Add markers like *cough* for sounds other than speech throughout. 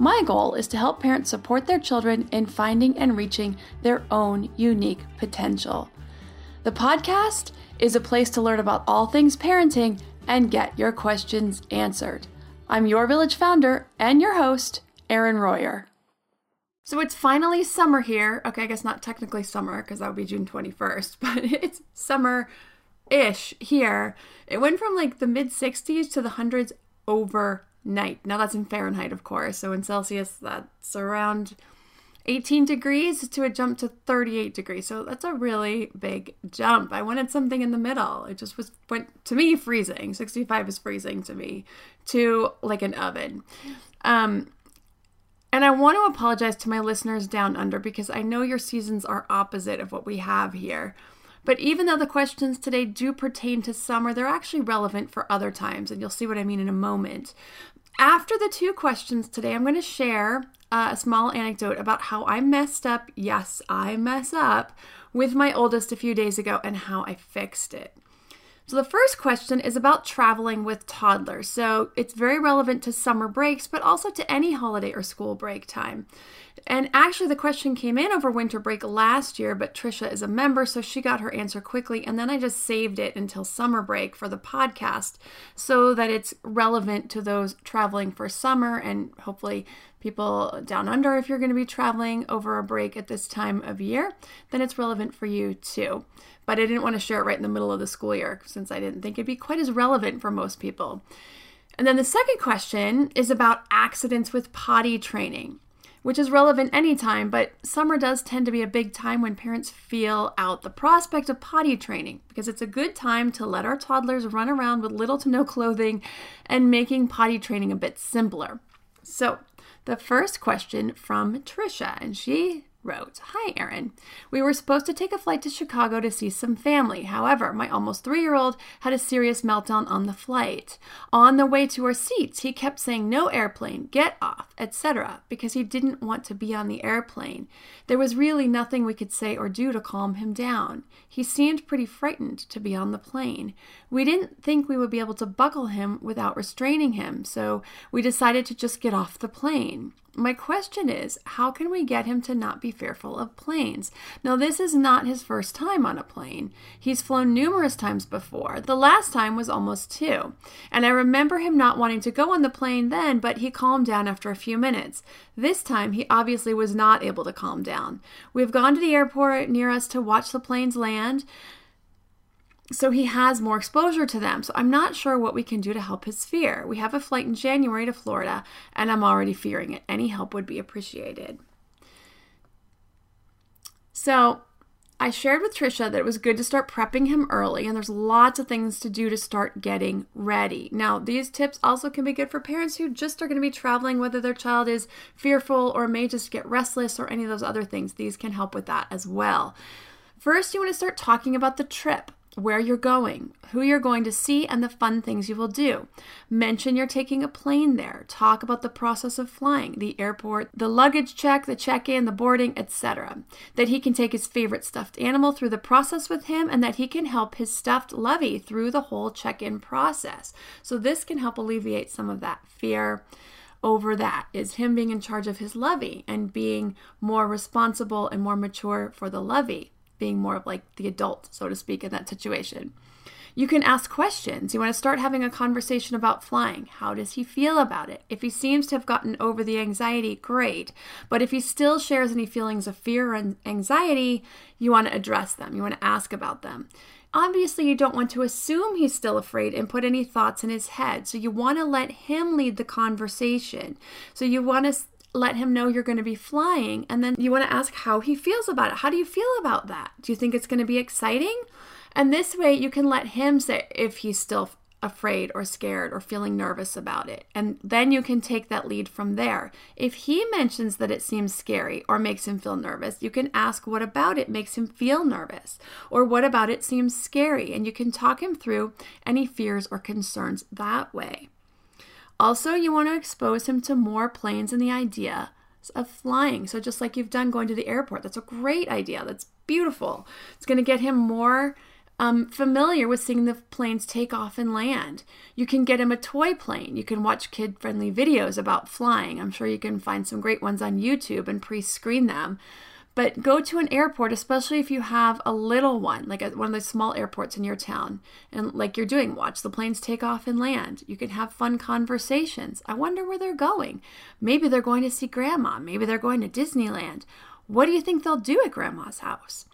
My goal is to help parents support their children in finding and reaching their own unique potential. The podcast is a place to learn about all things parenting and get your questions answered. I'm your village founder and your host, Erin Royer. So it's finally summer here. Okay, I guess not technically summer because that would be June 21st, *laughs* but it's summer ish here. It went from like the mid 60s to the hundreds overnight. Now that's in Fahrenheit, of course. So in Celsius, that's around 18 degrees to a jump to 38 degrees. So that's a really big jump. I wanted something in the middle. It just was went to me freezing. 65 is freezing to me to like an oven. Um and I want to apologize to my listeners down under because I know your seasons are opposite of what we have here. But even though the questions today do pertain to summer, they're actually relevant for other times, and you'll see what I mean in a moment. After the two questions today, I'm going to share uh, a small anecdote about how I messed up. Yes, I mess up with my oldest a few days ago and how I fixed it. So, the first question is about traveling with toddlers. So, it's very relevant to summer breaks, but also to any holiday or school break time. And actually, the question came in over winter break last year, but Trisha is a member, so she got her answer quickly. And then I just saved it until summer break for the podcast so that it's relevant to those traveling for summer and hopefully people down under if you're going to be traveling over a break at this time of year, then it's relevant for you too. But I didn't want to share it right in the middle of the school year since I didn't think it'd be quite as relevant for most people. And then the second question is about accidents with potty training, which is relevant anytime, but summer does tend to be a big time when parents feel out the prospect of potty training because it's a good time to let our toddlers run around with little to no *laughs* clothing and making potty training a bit simpler. So, the first question from Trisha, and she wrote Hi, Erin. We were supposed to take a flight to Chicago to see some family. However, my almost three year old had a serious meltdown on the flight. On the way to our seats, he kept saying, No airplane, get off, etc., because he didn't want to be on the airplane. There was really nothing we could say or do to calm him down. He seemed pretty frightened to be on the plane. We didn't think we would be able to buckle him without restraining him, so we decided to just get off the plane. My question is, how can we get him to not be fearful of planes? Now, this is not his first time on a plane. He's flown numerous times before. The last time was almost two. And I remember him not wanting to go on the plane then, but he calmed down after a few minutes. This time, he obviously was not able to calm down. We've gone to the airport near us to watch the planes land so he has more exposure to them. So I'm not sure what we can do to help his fear. We have a flight in January to Florida, and I'm already fearing it. Any help would be appreciated. So I shared with Trisha that it was good to start prepping him early, and there's lots of things to do to start getting ready. Now, these tips also can be good for parents who just are going to be traveling, whether their child is fearful or may just get restless or any of those other things. These can help with that as well. First, you want to start talking about the trip where you're going, who you're going to see, and the fun things you will do. Mention you're taking a plane there. Talk about the process of flying, the airport, the luggage check, the check in, the boarding, etc. That he can take his favorite stuffed animal through the process with him, and that he can help his stuffed lovey through the whole check in process. So, this can help alleviate some of that fear over that is him being in charge of his lovey and being more responsible and more mature for the lovey being more of like the adult, so to speak, in that situation. You can ask questions. You want to start having a conversation about flying. How does he feel about it? If he seems to have gotten over the anxiety, great. But if he still shares any feelings of fear and anxiety, you want to address them. You want to ask about them. Obviously, you don't want to assume he's still afraid and put any thoughts in his head. So you want to let him lead the conversation. So you want to let him know you're going to be flying. And then you want to ask how he feels about it. How do you feel about that? Do you think it's going to be exciting? And this way you can let him say if he's still afraid or scared or feeling nervous about it. And then you can take that lead from there. If he mentions that it seems scary or makes him feel nervous, you can ask what about it makes him feel nervous or what about it seems scary. And you can talk him through any fears or concerns that way. Also, you want to expose him to more planes and the idea of flying. So, just like you've done going to the airport, that's a great idea. That's beautiful. It's going to get him more um, familiar with seeing the planes take off and land. You can get him a toy plane. You can watch kid friendly videos about flying. I'm sure you can find some great ones on YouTube and pre screen them. But go to an airport, especially if you have a little one, like a, one of the small airports in your town, and like you're doing, watch the planes take off and land. You can have fun conversations. I wonder where they're going. Maybe they're going to see grandma. Maybe they're going to Disneyland. What do you think they'll do at grandma's house?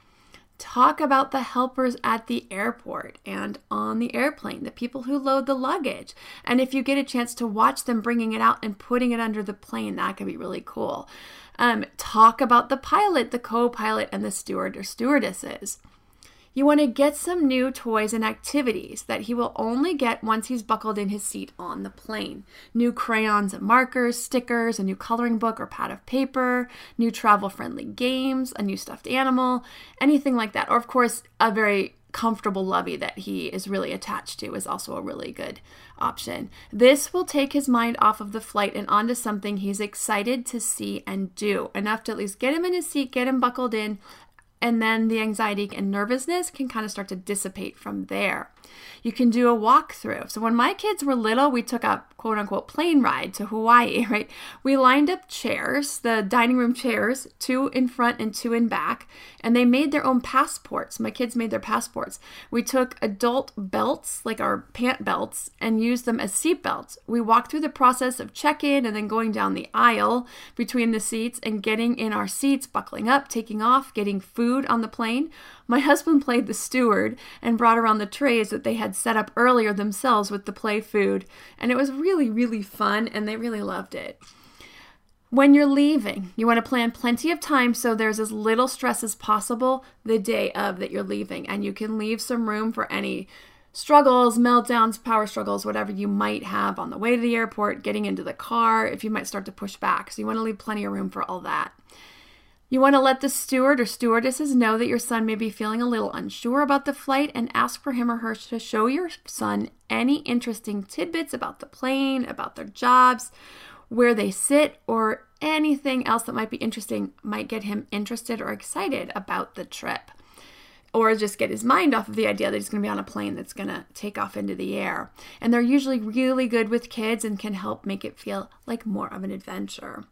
Talk about the helpers at the airport and on the airplane, the people who load the luggage. And if you get a chance to watch them bringing it out and putting it under the plane, that could be really cool. Um, talk about the pilot, the co pilot, and the steward or stewardesses. You want to get some new toys and activities that he will only get once he's buckled in his seat on the plane. New crayons and markers, stickers, a new coloring book or pad of paper, new travel friendly games, a new stuffed animal, anything like that. Or, of course, a very comfortable lovey that he is really attached to is also a really good option. This will take his mind off of the flight and onto something he's excited to see and do, enough to at least get him in his seat, get him buckled in, and then the anxiety and nervousness can kind of start to dissipate from there. You can do a walkthrough. So when my kids were little, we took a quote unquote plane ride to Hawaii, *laughs* right? We lined up chairs, the dining room chairs, two in front and two in back, and they made their own passports. My kids made their passports. We took adult belts, like our pant belts, and used them as seat belts. We walked through the process of check in and then going down the aisle between the seats and getting in our seats, buckling up, taking off, getting food on the plane. My husband played the steward and brought around the trays that they had set up earlier themselves with the play food, and it was really, really fun, and they really loved it. When you're leaving, you want to plan plenty of time so there's as little stress as possible the day of that you're leaving, and you can leave some room for any struggles, meltdowns, power struggles, whatever you might have on the way to the airport, getting into the car, if you might start to push back. So you want to leave plenty of room for all that. You want to let the steward or stewardesses know that your son may be feeling a little unsure about the flight and ask for him or her to show your son any interesting tidbits about the plane, about their jobs, where they sit, or anything else that might be interesting might get him interested or excited about the trip. Or just get his mind off of the idea that he's going to be on a plane that's going to take off into the air. And they're usually really good with kids and can help make it feel like more of an adventure.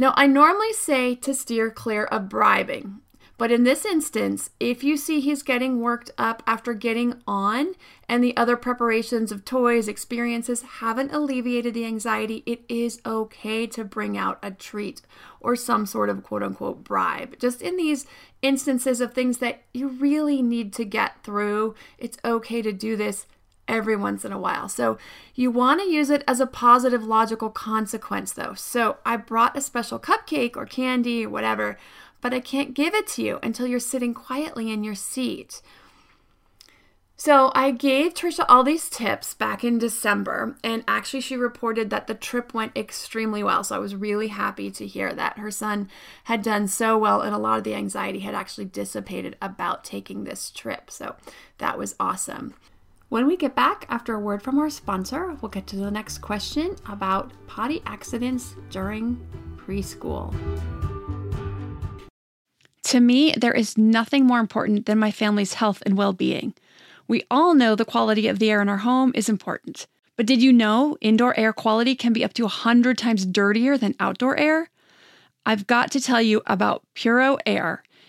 Now, I normally say to steer clear of bribing, but in this instance, if you see he's getting worked up after getting on and the other preparations of toys, experiences haven't alleviated the anxiety, it is okay to bring out a treat or some sort of quote unquote bribe. Just in these instances of things that you really need to get through, it's okay to do this every once in a while. So you want to use it as a positive logical consequence though. So I brought a special cupcake or candy or whatever, but I can't give it to you until you're sitting quietly in your seat. So I gave Trisha all these tips back in December, and actually she reported that the trip went extremely well. So I was really happy to hear that her son had done so well, and a lot of the anxiety had actually dissipated about taking this trip. So that was awesome. When we get back after a word from our sponsor, we'll get to the next question about potty accidents during preschool. To me, there is nothing more important than my family's health and well being. We all know the quality of the air in our home is important. But did you know indoor air quality can be up to 100 times dirtier than outdoor air? I've got to tell you about Puro Air.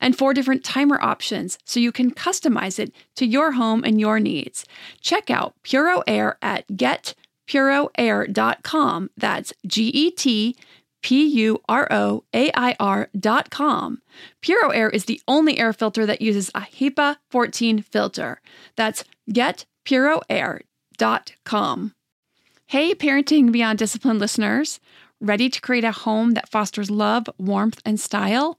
and four different timer options so you can customize it to your home and your needs. Check out Puro Air at getpuroair.com. That's G E T P U R O A I R dot com. Puro Air is the only air filter that uses a HEPA 14 filter. That's getpuroair.com. Hey, Parenting Beyond Discipline listeners. Ready to create a home that fosters love, warmth, and style?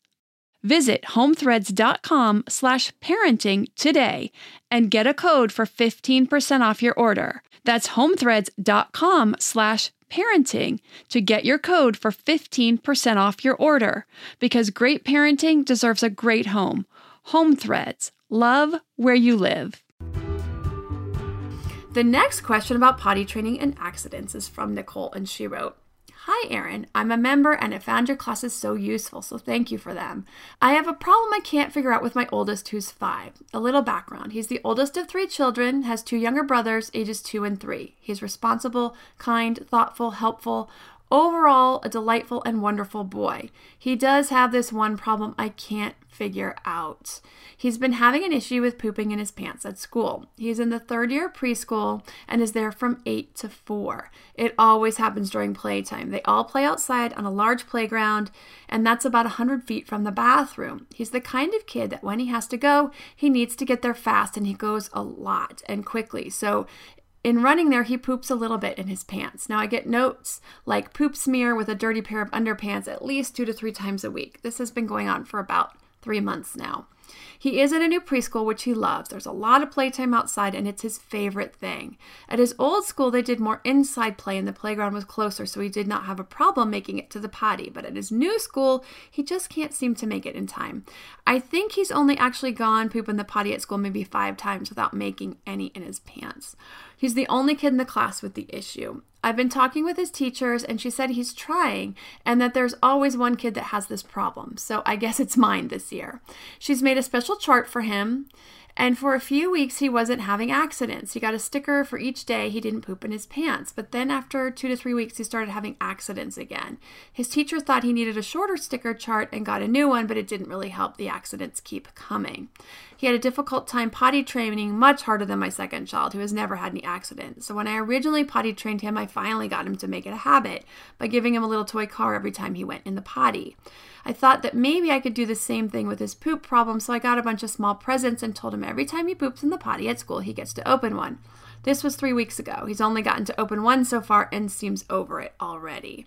Visit homethreads.com slash parenting today and get a code for 15% off your order. That's homethreads.com slash parenting to get your code for 15% off your order because great parenting deserves a great home. Home Threads. Love where you live. The next question about potty training and accidents is from Nicole, and she wrote, Hi, Erin. I'm a member and I found your classes so useful, so thank you for them. I have a problem I can't figure out with my oldest, who's five. A little background he's the oldest of three children, has two younger brothers, ages two and three. He's responsible, kind, thoughtful, helpful, Overall, a delightful and wonderful boy. He does have this one problem I can't figure out. He's been having an issue with pooping in his pants at school. He's in the third year of preschool and is there from 8 to 4. It always happens during playtime. They all play outside on a large playground, and that's about 100 feet from the bathroom. He's the kind of kid that when he has to go, he needs to get there fast and he goes a lot and quickly. So in running there, he poops a little bit in his pants. Now, I get notes like poop smear with a dirty pair of underpants at least two to three times a week. This has been going on for about three months now. He is at a new preschool, which he loves. There's a lot of playtime outside, and it's his favorite thing. At his old school, they did more inside play, and the playground was closer, so he did not have a problem making it to the potty. But at his new school, he just can't seem to make it in time. I think he's only actually gone poop in the potty at school maybe five times without making any in his pants. He's the only kid in the class with the issue. I've been talking with his teachers, and she said he's trying and that there's always one kid that has this problem. So I guess it's mine this year. She's made a special chart for him and for a few weeks, he wasn't having accidents. He got a sticker for each day he didn't poop in his pants. But then, after two to three weeks, he started having accidents again. His teacher thought he needed a shorter sticker chart and got a new one, but it didn't really help the accidents keep coming. He had a difficult time potty training, much harder than my second child, who has never had any accidents. So, when I originally potty trained him, I finally got him to make it a habit by giving him a little toy car every time he went in the potty. I thought that maybe I could do the same thing with his poop problem, so I got a bunch of small presents and told him every time he poops in the potty at school, he gets to open one. This was three weeks ago. He's only gotten to open one so far and seems over it already.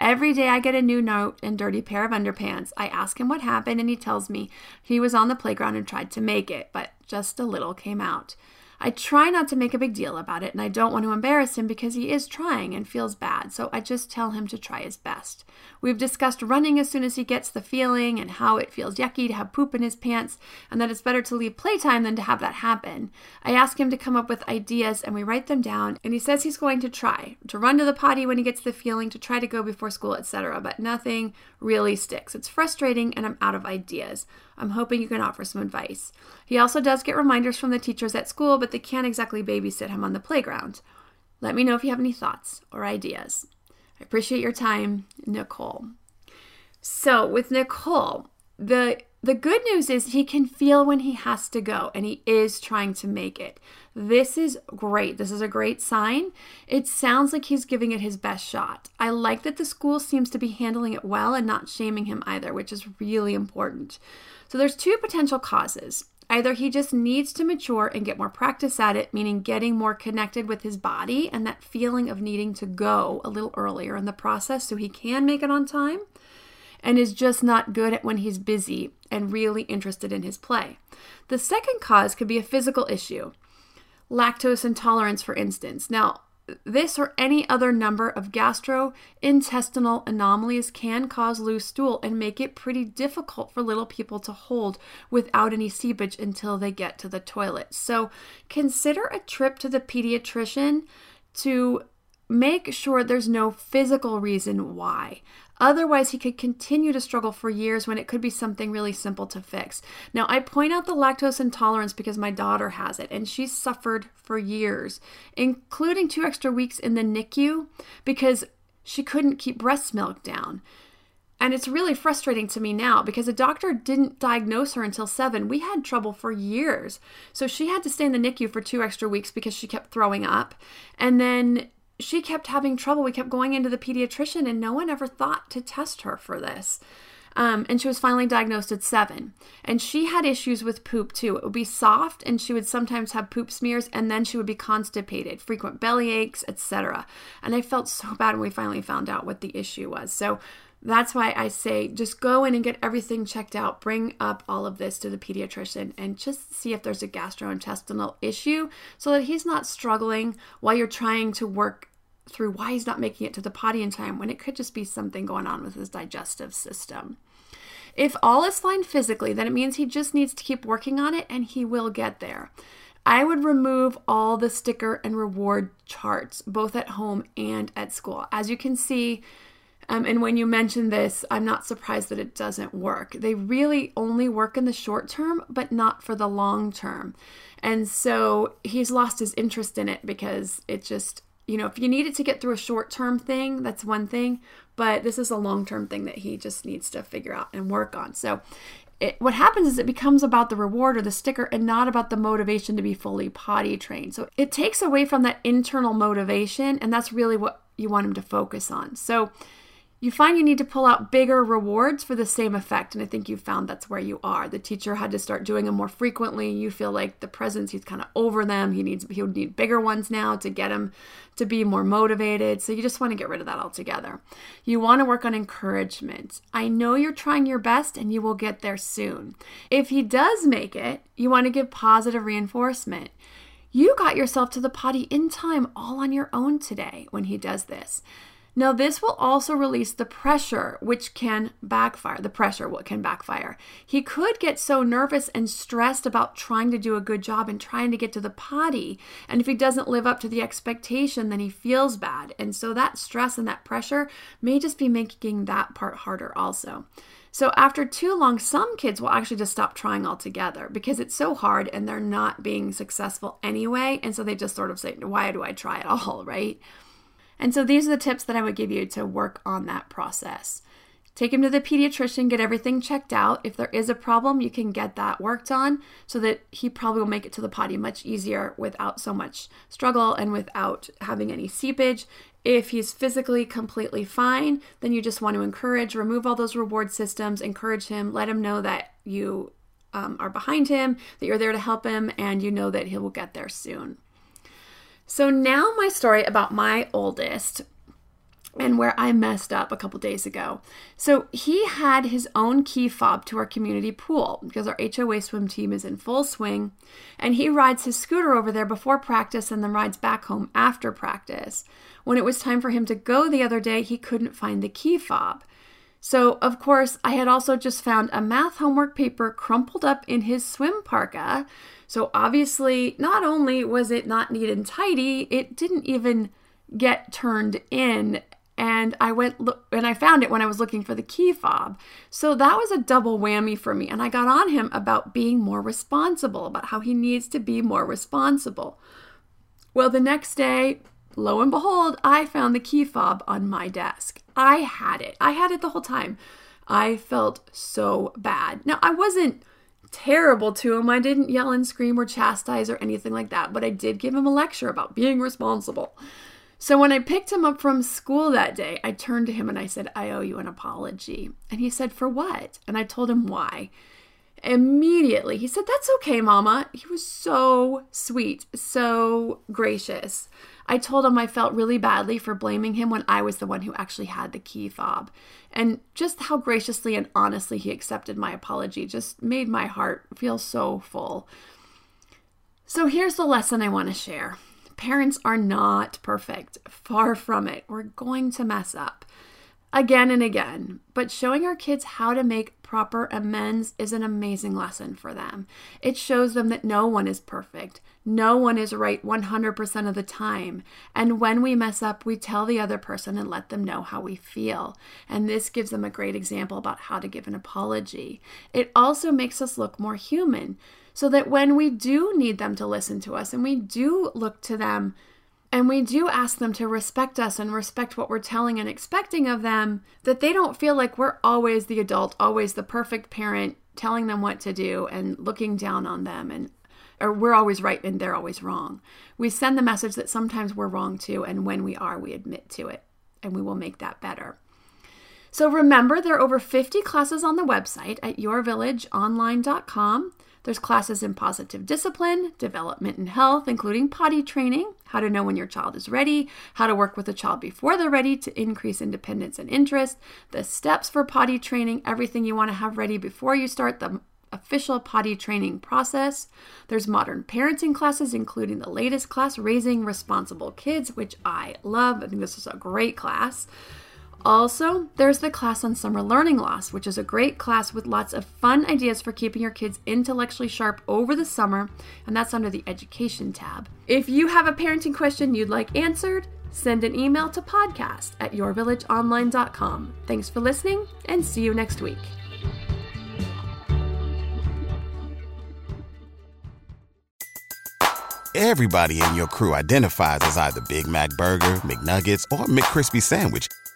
Every day I get a new note and dirty pair of underpants. I ask him what happened and he tells me he was on the playground and tried to make it, but just a little came out. I try not to make a big deal about it, and I don't want to embarrass him because he is trying and feels bad, so I just tell him to try his best. We've discussed running as soon as he gets the feeling and how it feels yucky to have poop in his pants, and that it's better to leave playtime than to have that happen. I ask him to come up with ideas, and we write them down, and he says he's going to try to run to the potty when he gets the feeling, to try to go before school, etc., but nothing really sticks. It's frustrating, and I'm out of ideas. I'm hoping you can offer some advice. He also does get reminders from the teachers at school, but they can't exactly babysit him on the playground. Let me know if you have any thoughts or ideas. I appreciate your time, Nicole. So, with Nicole, the the good news is he can feel when he has to go and he is trying to make it. This is great. This is a great sign. It sounds like he's giving it his best shot. I like that the school seems to be handling it well and not shaming him either, which is really important. So there's two potential causes. Either he just needs to mature and get more practice at it, meaning getting more connected with his body and that feeling of needing to go a little earlier in the process so he can make it on time and is just not good at when he's busy and really interested in his play. The second cause could be a physical issue, lactose intolerance, for instance. Now, this or any other number of gastrointestinal anomalies can cause loose stool and make it pretty difficult for little people to hold without any seepage until they get to the toilet. So, consider a trip to the pediatrician to make sure there's no physical reason why. Otherwise, he could continue to struggle for years when it could be something really simple to fix. Now, I point out the lactose intolerance because my daughter has it and she's suffered for years, including two extra weeks in the NICU because she couldn't keep breast milk down. And it's really frustrating to me now because a doctor didn't diagnose her until seven. We had trouble for years. So she had to stay in the NICU for two extra weeks because she kept throwing up. And then she kept having trouble. We kept going into the pediatrician, and no one ever thought to test her for this. Um, and she was finally diagnosed at seven. And she had issues with poop too. It would be soft, and she would sometimes have poop smears, and then she would be constipated, frequent belly aches, etc. And I felt so bad when we finally found out what the issue was. So that's why I say just go in and get everything checked out. Bring up all of this to the pediatrician and just see if there's a gastrointestinal issue so that he's not struggling while you're trying to work through why he's not making it to the potty in time when it could just be something going on with his digestive system. If all is fine physically, then it means he just needs to keep working on it and he will get there. I would remove all the sticker and reward charts, both at home and at school. As you can see, um, and when you mention this, I'm not surprised that it doesn't work. They really only work in the short term, but not for the long term. And so he's lost his interest in it because it just you know, if you needed to get through a short term thing, that's one thing, but this is a long term thing that he just needs to figure out and work on. So, it, what happens is it becomes about the reward or the sticker and not about the motivation to be fully potty trained. So, it takes away from that internal motivation, and that's really what you want him to focus on. So, you find you need to pull out bigger rewards for the same effect. And I think you found that's where you are. The teacher had to start doing them more frequently. You feel like the presence, he's kind of over them. He needs he would need bigger ones now to get him to be more motivated. So you just want to get rid of that altogether. You want to work on encouragement. I know you're trying your best and you will get there soon. If he does make it, you want to give positive reinforcement. You got yourself to the potty in time all on your own today when he does this. Now, this will also release the pressure, which can backfire. The pressure what can backfire. He could get so nervous and stressed about trying to do a good job and trying to get to the potty. And if he doesn't live up to the expectation, then he feels bad. And so that stress and that pressure may just be making that part harder, also. So, after too long, some kids will actually just stop trying altogether because it's so hard and they're not being successful anyway. And so they just sort of say, Why do I try at all? *laughs* Right? And so these are the tips that I would give you to work on that process. Take him to the pediatrician, get everything checked out. If there is a problem, you can get that worked on so that he probably will make it to the potty much easier without so much struggle and without having any seepage. If he's physically completely fine, then you just want to encourage, remove all those reward systems, encourage him, let him know that you um, are behind him, that you're there to help him, and you know that he will get there soon. So now my story about my oldest and where I messed up a couple days ago. So he had his own key fob to our community pool because our HOA swim team is in full swing, and he rides his scooter over there before practice and then rides back home after practice. When it was time for him to go the other day, he couldn't find the key fob. So, of course, I had also just found a math homework paper crumpled up in his swim parka. So obviously, not only was it not neat and tidy, it didn't even get turned in. And I went look, and I found it when I was looking for the key fob. So that was a double whammy for me. And I got on him about being more responsible, about how he needs to be more responsible. Well, the next day, lo and behold, I found the key fob on my desk. I had it. I had it the whole time. I felt so bad. Now, I wasn't terrible to him. I didn't yell and scream or chastise or anything like that, but I did give him a lecture about being responsible. So when I picked him up from school that day, I turned to him and I said, I owe you an apology. And he said, For what? And I told him why. Immediately, he said, That's okay, Mama. He was so sweet, so gracious. I told him I felt really badly for blaming him when I was the one who actually had the key fob. And just how graciously and honestly he accepted my apology just made my heart feel so full. So here's the lesson I want to share parents are not perfect, far from it. We're going to mess up again and again. But showing our kids how to make proper amends is an amazing lesson for them. It shows them that no one is perfect, no one is right 100% of the time. And when we mess up, we tell the other person and let them know how we feel. And this gives them a great example about how to give an apology. It also makes us look more human so that when we do need them to listen to us and we do look to them and we do ask them to respect us and respect what we're telling and expecting of them, that they don't feel like we're always the adult, always the perfect parent, telling them what to do and looking down on them and or we're always right and they're always wrong. We send the message that sometimes we're wrong too, and when we are, we admit to it, and we will make that better. So remember, there are over 50 classes on the website at yourvillageonline.com. There's classes in positive discipline, development and health, including potty training, how to know when your child is ready, how to work with a child before they're ready to increase independence and interest, the steps for potty training, everything you want to have ready before you start the official potty training process. There's modern parenting classes, including the latest class, Raising Responsible Kids, which I love. I think this is a great class. Also, there's the class on summer learning loss, which is a great class with lots of fun ideas for keeping your kids intellectually sharp over the summer, and that's under the education tab. If you have a parenting question you'd like answered, send an email to podcast at yourvillageonline.com. Thanks for listening, and see you next week. Everybody in your crew identifies as either Big Mac Burger, McNuggets, or McCrispy Sandwich